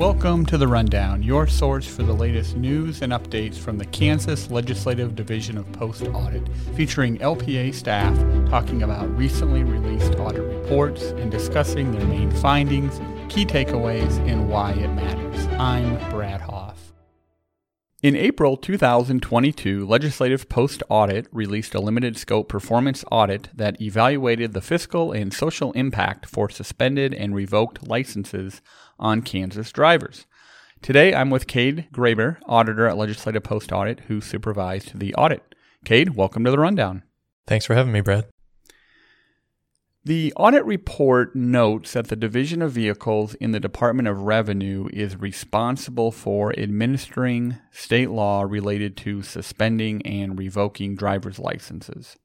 Welcome to The Rundown, your source for the latest news and updates from the Kansas Legislative Division of Post Audit, featuring LPA staff talking about recently released audit reports and discussing their main findings, key takeaways, and why it matters. I'm Brad Hoff. In April 2022, Legislative Post Audit released a limited scope performance audit that evaluated the fiscal and social impact for suspended and revoked licenses on Kansas drivers. Today, I'm with Cade Graber, auditor at Legislative Post Audit, who supervised the audit. Cade, welcome to the rundown. Thanks for having me, Brad. The audit report notes that the Division of Vehicles in the Department of Revenue is responsible for administering state law related to suspending and revoking driver's licenses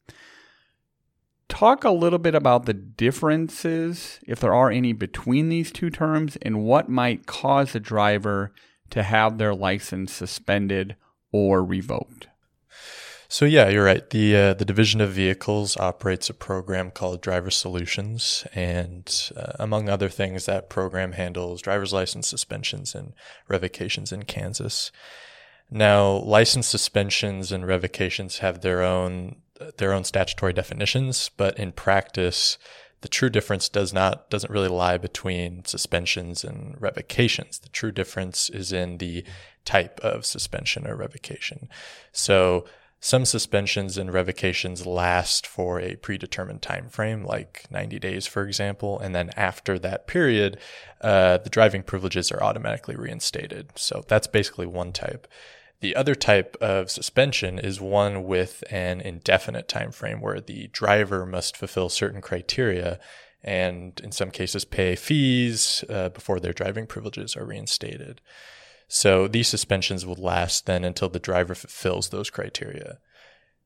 talk a little bit about the differences, if there are any, between these two terms and what might cause a driver to have their license suspended or revoked? So yeah, you're right. The uh, the Division of Vehicles operates a program called Driver Solutions, and uh, among other things, that program handles driver's license suspensions and revocations in Kansas. Now, license suspensions and revocations have their own their own statutory definitions, but in practice, the true difference does not doesn't really lie between suspensions and revocations. The true difference is in the type of suspension or revocation. So some suspensions and revocations last for a predetermined time frame, like 90 days, for example, and then after that period, uh, the driving privileges are automatically reinstated. So that's basically one type. The other type of suspension is one with an indefinite time frame where the driver must fulfill certain criteria and in some cases pay fees uh, before their driving privileges are reinstated. So these suspensions will last then until the driver fulfills those criteria.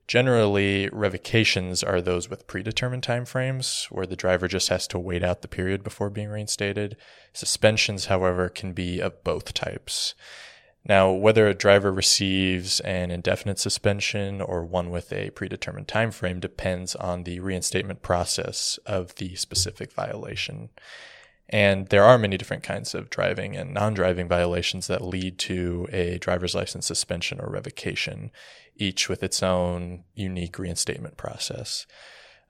Generally, revocations are those with predetermined timeframes where the driver just has to wait out the period before being reinstated. Suspensions, however, can be of both types. Now, whether a driver receives an indefinite suspension or one with a predetermined time frame depends on the reinstatement process of the specific violation. And there are many different kinds of driving and non driving violations that lead to a driver's license suspension or revocation, each with its own unique reinstatement process.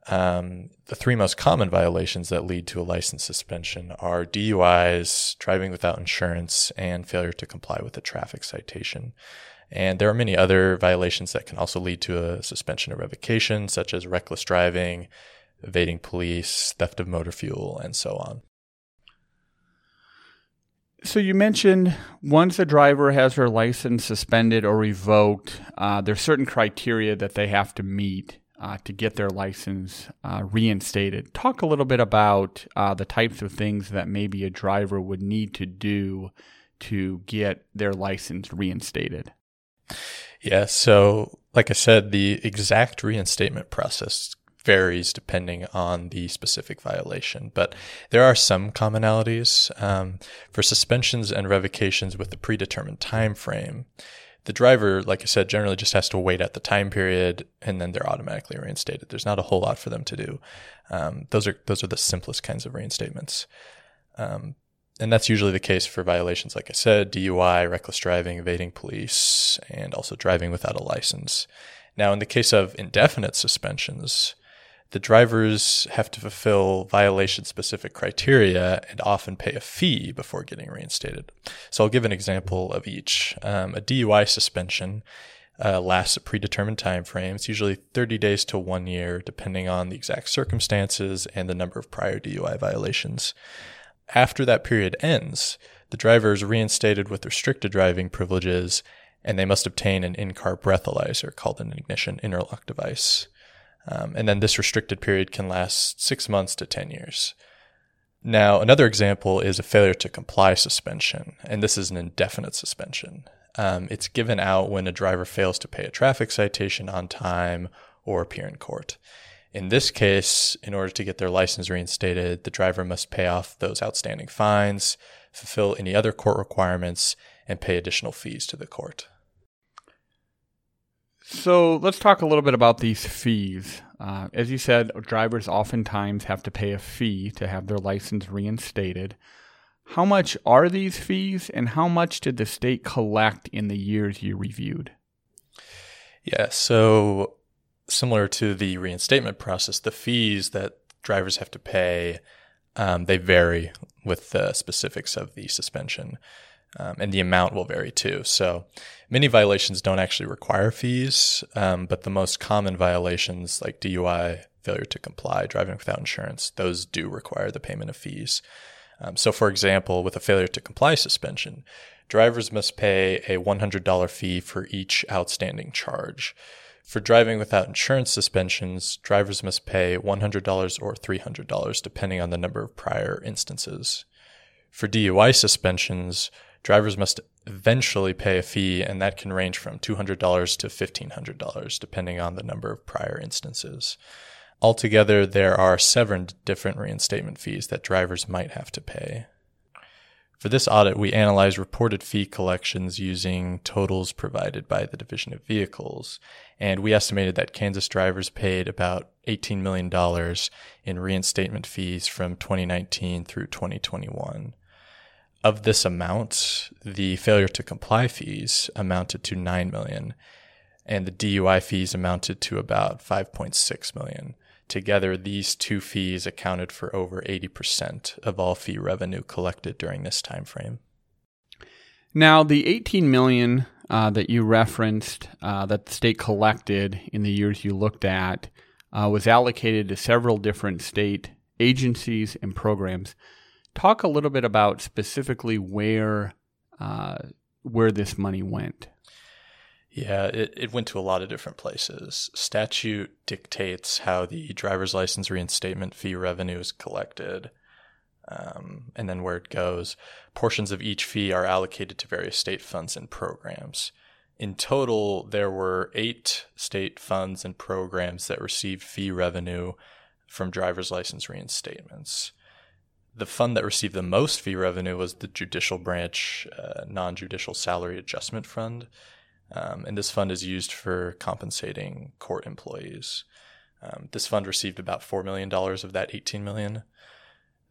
Um, the three most common violations that lead to a license suspension are DUIs, driving without insurance, and failure to comply with a traffic citation. And there are many other violations that can also lead to a suspension or revocation, such as reckless driving, evading police, theft of motor fuel, and so on. So you mentioned once a driver has their license suspended or revoked, uh, there's certain criteria that they have to meet uh, to get their license uh, reinstated. Talk a little bit about uh, the types of things that maybe a driver would need to do to get their license reinstated. Yeah, so like I said, the exact reinstatement process varies depending on the specific violation, but there are some commonalities. Um, for suspensions and revocations with a predetermined time frame, the driver, like I said, generally just has to wait at the time period and then they're automatically reinstated. There's not a whole lot for them to do. Um, those are those are the simplest kinds of reinstatements. Um, and that's usually the case for violations, like I said, DUI, reckless driving, evading police, and also driving without a license. Now, in the case of indefinite suspensions, the drivers have to fulfill violation specific criteria and often pay a fee before getting reinstated. So I'll give an example of each. Um, a DUI suspension uh, lasts a predetermined time frame. It's usually 30 days to one year, depending on the exact circumstances and the number of prior DUI violations. After that period ends, the driver is reinstated with restricted driving privileges and they must obtain an in car breathalyzer called an ignition interlock device. Um, and then this restricted period can last six months to 10 years. Now, another example is a failure to comply suspension, and this is an indefinite suspension. Um, it's given out when a driver fails to pay a traffic citation on time or appear in court. In this case, in order to get their license reinstated, the driver must pay off those outstanding fines, fulfill any other court requirements, and pay additional fees to the court. So let's talk a little bit about these fees. Uh, as you said, drivers oftentimes have to pay a fee to have their license reinstated. How much are these fees and how much did the state collect in the years you reviewed? Yeah, so similar to the reinstatement process, the fees that drivers have to pay um, they vary with the specifics of the suspension. Um, and the amount will vary too. So many violations don't actually require fees, um, but the most common violations like DUI, failure to comply, driving without insurance, those do require the payment of fees. Um, so, for example, with a failure to comply suspension, drivers must pay a $100 fee for each outstanding charge. For driving without insurance suspensions, drivers must pay $100 or $300, depending on the number of prior instances. For DUI suspensions, drivers must eventually pay a fee, and that can range from $200 to $1,500, depending on the number of prior instances. Altogether, there are seven different reinstatement fees that drivers might have to pay. For this audit, we analyzed reported fee collections using totals provided by the Division of Vehicles, and we estimated that Kansas drivers paid about $18 million in reinstatement fees from 2019 through 2021. Of this amount, the failure to comply fees amounted to 9 million, and the DUI fees amounted to about 5.6 million. Together, these two fees accounted for over 80% of all fee revenue collected during this time frame. Now, the 18 million uh, that you referenced uh, that the state collected in the years you looked at uh, was allocated to several different state agencies and programs. Talk a little bit about specifically where uh, where this money went. Yeah, it, it went to a lot of different places. Statute dictates how the driver's license reinstatement fee revenue is collected um, and then where it goes. Portions of each fee are allocated to various state funds and programs. In total, there were eight state funds and programs that received fee revenue from driver's license reinstatements. The fund that received the most fee revenue was the Judicial Branch uh, Non Judicial Salary Adjustment Fund um, and this fund is used for compensating court employees. Um, this fund received about $4 million of that 18 million.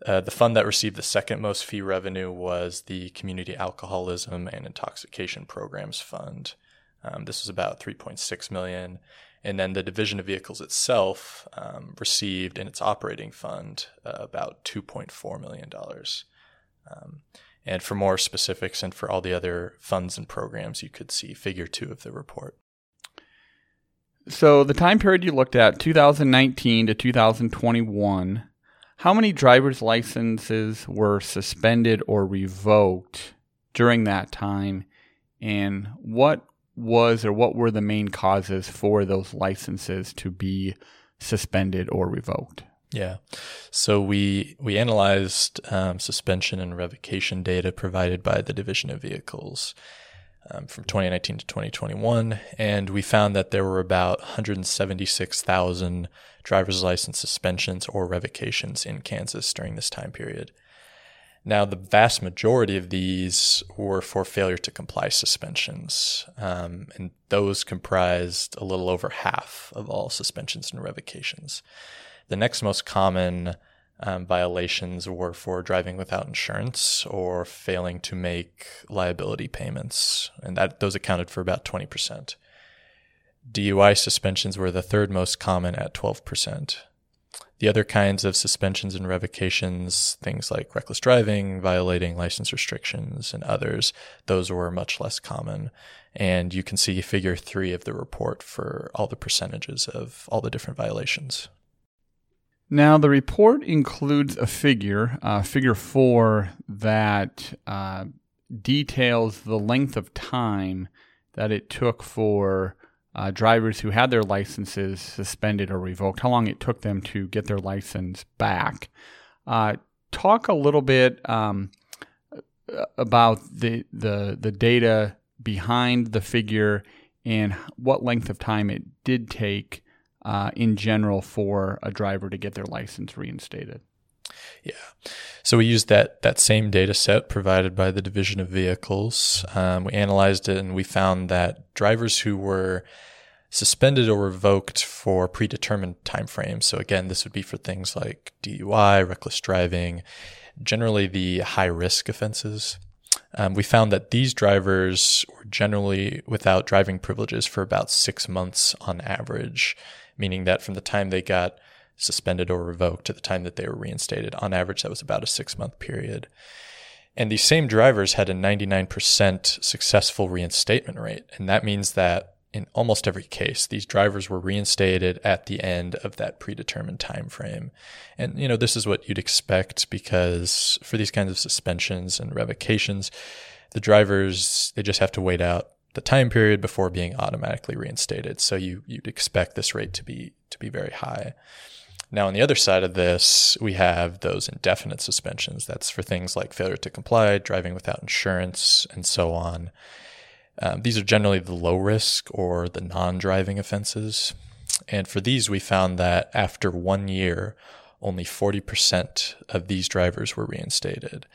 Uh, the fund that received the second most fee revenue was the Community Alcoholism and Intoxication Programs Fund. Um, this was about 3.6 million, and then the Division of Vehicles itself um, received in its operating fund uh, about 2.4 million dollars. Um, and for more specifics and for all the other funds and programs, you could see figure two of the report. So, the time period you looked at, 2019 to 2021, how many driver's licenses were suspended or revoked during that time? And what was or what were the main causes for those licenses to be suspended or revoked? Yeah. So we we analyzed um, suspension and revocation data provided by the Division of Vehicles um, from 2019 to 2021, and we found that there were about 176,000 driver's license suspensions or revocations in Kansas during this time period. Now, the vast majority of these were for failure to comply suspensions, um, and those comprised a little over half of all suspensions and revocations. The next most common um, violations were for driving without insurance or failing to make liability payments, and that those accounted for about 20%. DUI suspensions were the third most common at 12%. The other kinds of suspensions and revocations, things like reckless driving, violating license restrictions, and others, those were much less common. And you can see figure three of the report for all the percentages of all the different violations. Now, the report includes a figure, uh, figure four, that uh, details the length of time that it took for uh, drivers who had their licenses suspended or revoked, how long it took them to get their license back. Uh, talk a little bit um, about the, the, the data behind the figure and what length of time it did take uh, in general for a driver to get their license reinstated. Yeah. So we used that that same data set provided by the Division of Vehicles. Um, we analyzed it and we found that drivers who were suspended or revoked for predetermined timeframes. So again, this would be for things like DUI, reckless driving. generally the high risk offenses. Um, we found that these drivers were generally without driving privileges for about six months on average, meaning that from the time they got suspended or revoked to the time that they were reinstated, on average, that was about a six month period. And these same drivers had a 99% successful reinstatement rate. And that means that in almost every case, these drivers were reinstated at the end of that predetermined time frame. And you know, this is what you'd expect because for these kinds of suspensions and revocations, the drivers they just have to wait out the time period before being automatically reinstated. So you you'd expect this rate to be to be very high. Now, on the other side of this, we have those indefinite suspensions. That's for things like failure to comply, driving without insurance, and so on. Um, these are generally the low risk or the non driving offenses. And for these, we found that after one year, only 40% of these drivers were reinstated.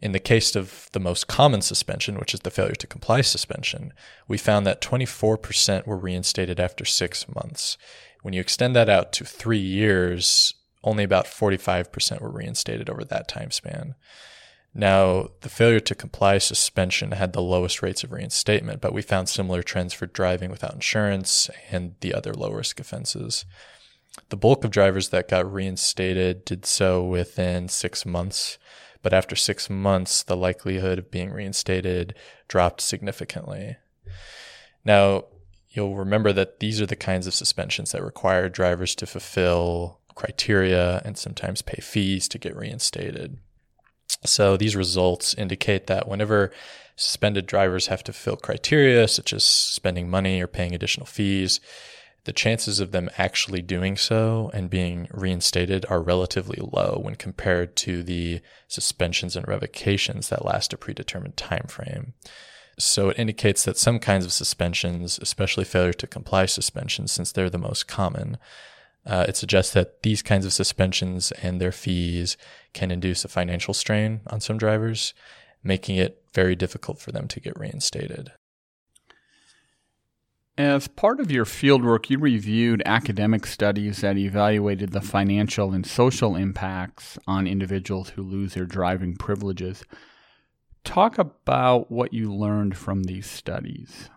In the case of the most common suspension, which is the failure to comply suspension, we found that 24% were reinstated after six months. When you extend that out to three years, only about 45% were reinstated over that time span. Now, the failure to comply suspension had the lowest rates of reinstatement, but we found similar trends for driving without insurance and the other low risk offenses. The bulk of drivers that got reinstated did so within six months, but after six months, the likelihood of being reinstated dropped significantly. Now, you'll remember that these are the kinds of suspensions that require drivers to fulfill criteria and sometimes pay fees to get reinstated. So these results indicate that whenever suspended drivers have to fill criteria such as spending money or paying additional fees, the chances of them actually doing so and being reinstated are relatively low when compared to the suspensions and revocations that last a predetermined time frame. So it indicates that some kinds of suspensions, especially failure to comply suspensions, since they're the most common, uh, it suggests that these kinds of suspensions and their fees can induce a financial strain on some drivers, making it very difficult for them to get reinstated. As part of your fieldwork, you reviewed academic studies that evaluated the financial and social impacts on individuals who lose their driving privileges. Talk about what you learned from these studies.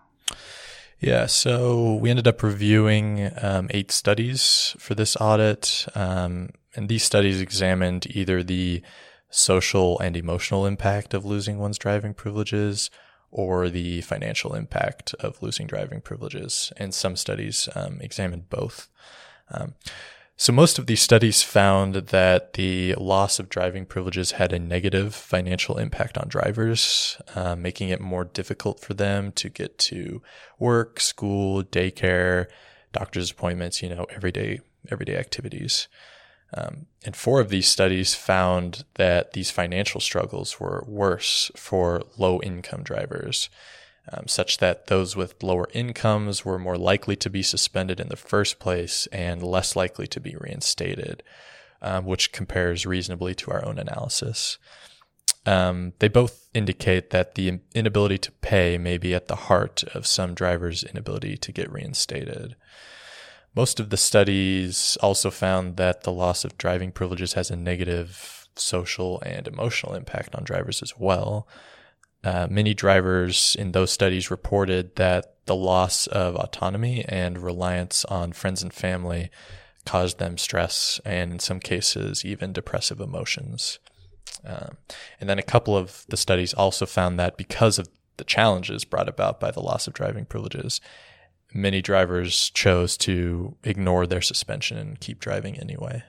Yeah, so we ended up reviewing um, eight studies for this audit. Um, and these studies examined either the social and emotional impact of losing one's driving privileges or the financial impact of losing driving privileges. And some studies um, examined both. Um, so, most of these studies found that the loss of driving privileges had a negative financial impact on drivers, uh, making it more difficult for them to get to work, school, daycare, doctor's appointments, you know, everyday everyday activities. Um, and four of these studies found that these financial struggles were worse for low income drivers um, such that those with lower incomes were more likely to be suspended in the first place and less likely to be reinstated, um, which compares reasonably to our own analysis. Um, they both indicate that the inability to pay may be at the heart of some drivers' inability to get reinstated. Most of the studies also found that the loss of driving privileges has a negative social and emotional impact on drivers as well. Uh, many drivers in those studies reported that the loss of autonomy and reliance on friends and family caused them stress and, in some cases, even depressive emotions. Um, and then a couple of the studies also found that because of the challenges brought about by the loss of driving privileges, many drivers chose to ignore their suspension and keep driving anyway.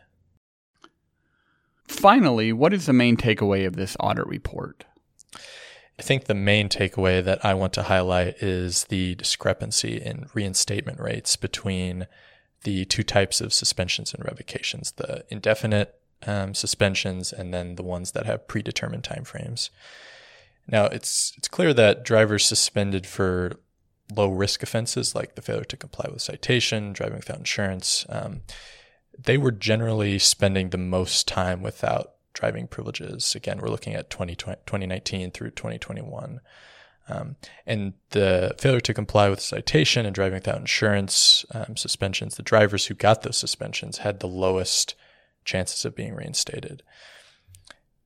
Finally, what is the main takeaway of this audit report? I think the main takeaway that I want to highlight is the discrepancy in reinstatement rates between the two types of suspensions and revocations the indefinite um, suspensions and then the ones that have predetermined timeframes. Now, it's, it's clear that drivers suspended for low risk offenses like the failure to comply with citation, driving without insurance, um, they were generally spending the most time without driving privileges. Again, we're looking at 2019 through 2021. Um, and the failure to comply with citation and driving without insurance um, suspensions, the drivers who got those suspensions had the lowest chances of being reinstated.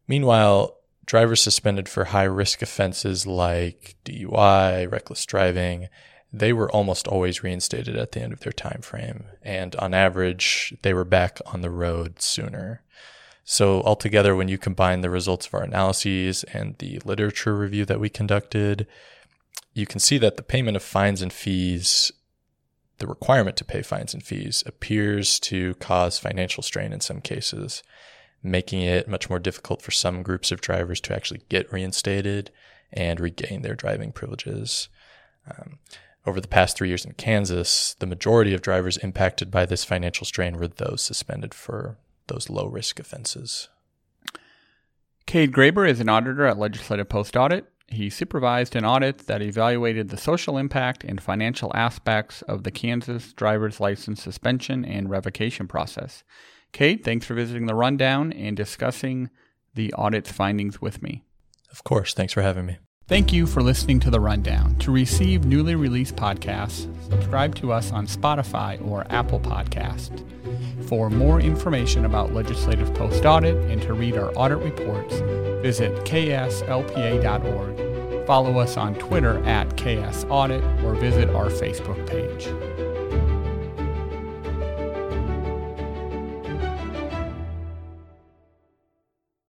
Meanwhile, drivers suspended for high risk offenses like DUI, reckless driving, they were almost always reinstated at the end of their time frame and on average they were back on the road sooner. So altogether when you combine the results of our analyses and the literature review that we conducted, you can see that the payment of fines and fees the requirement to pay fines and fees appears to cause financial strain in some cases making it much more difficult for some groups of drivers to actually get reinstated and regain their driving privileges. Um, over the past three years in Kansas, the majority of drivers impacted by this financial strain were those suspended for those low risk offenses. Cade Graber is an auditor at Legislative Post Audit. He supervised an audit that evaluated the social impact and financial aspects of the Kansas driver's license suspension and revocation process. Cade, thanks for visiting the rundown and discussing the audit's findings with me. Of course. Thanks for having me. Thank you for listening to The Rundown. To receive newly released podcasts, subscribe to us on Spotify or Apple Podcast. For more information about Legislative Post Audit and to read our audit reports, visit kslpa.org. Follow us on Twitter at KS Audit or visit our Facebook page.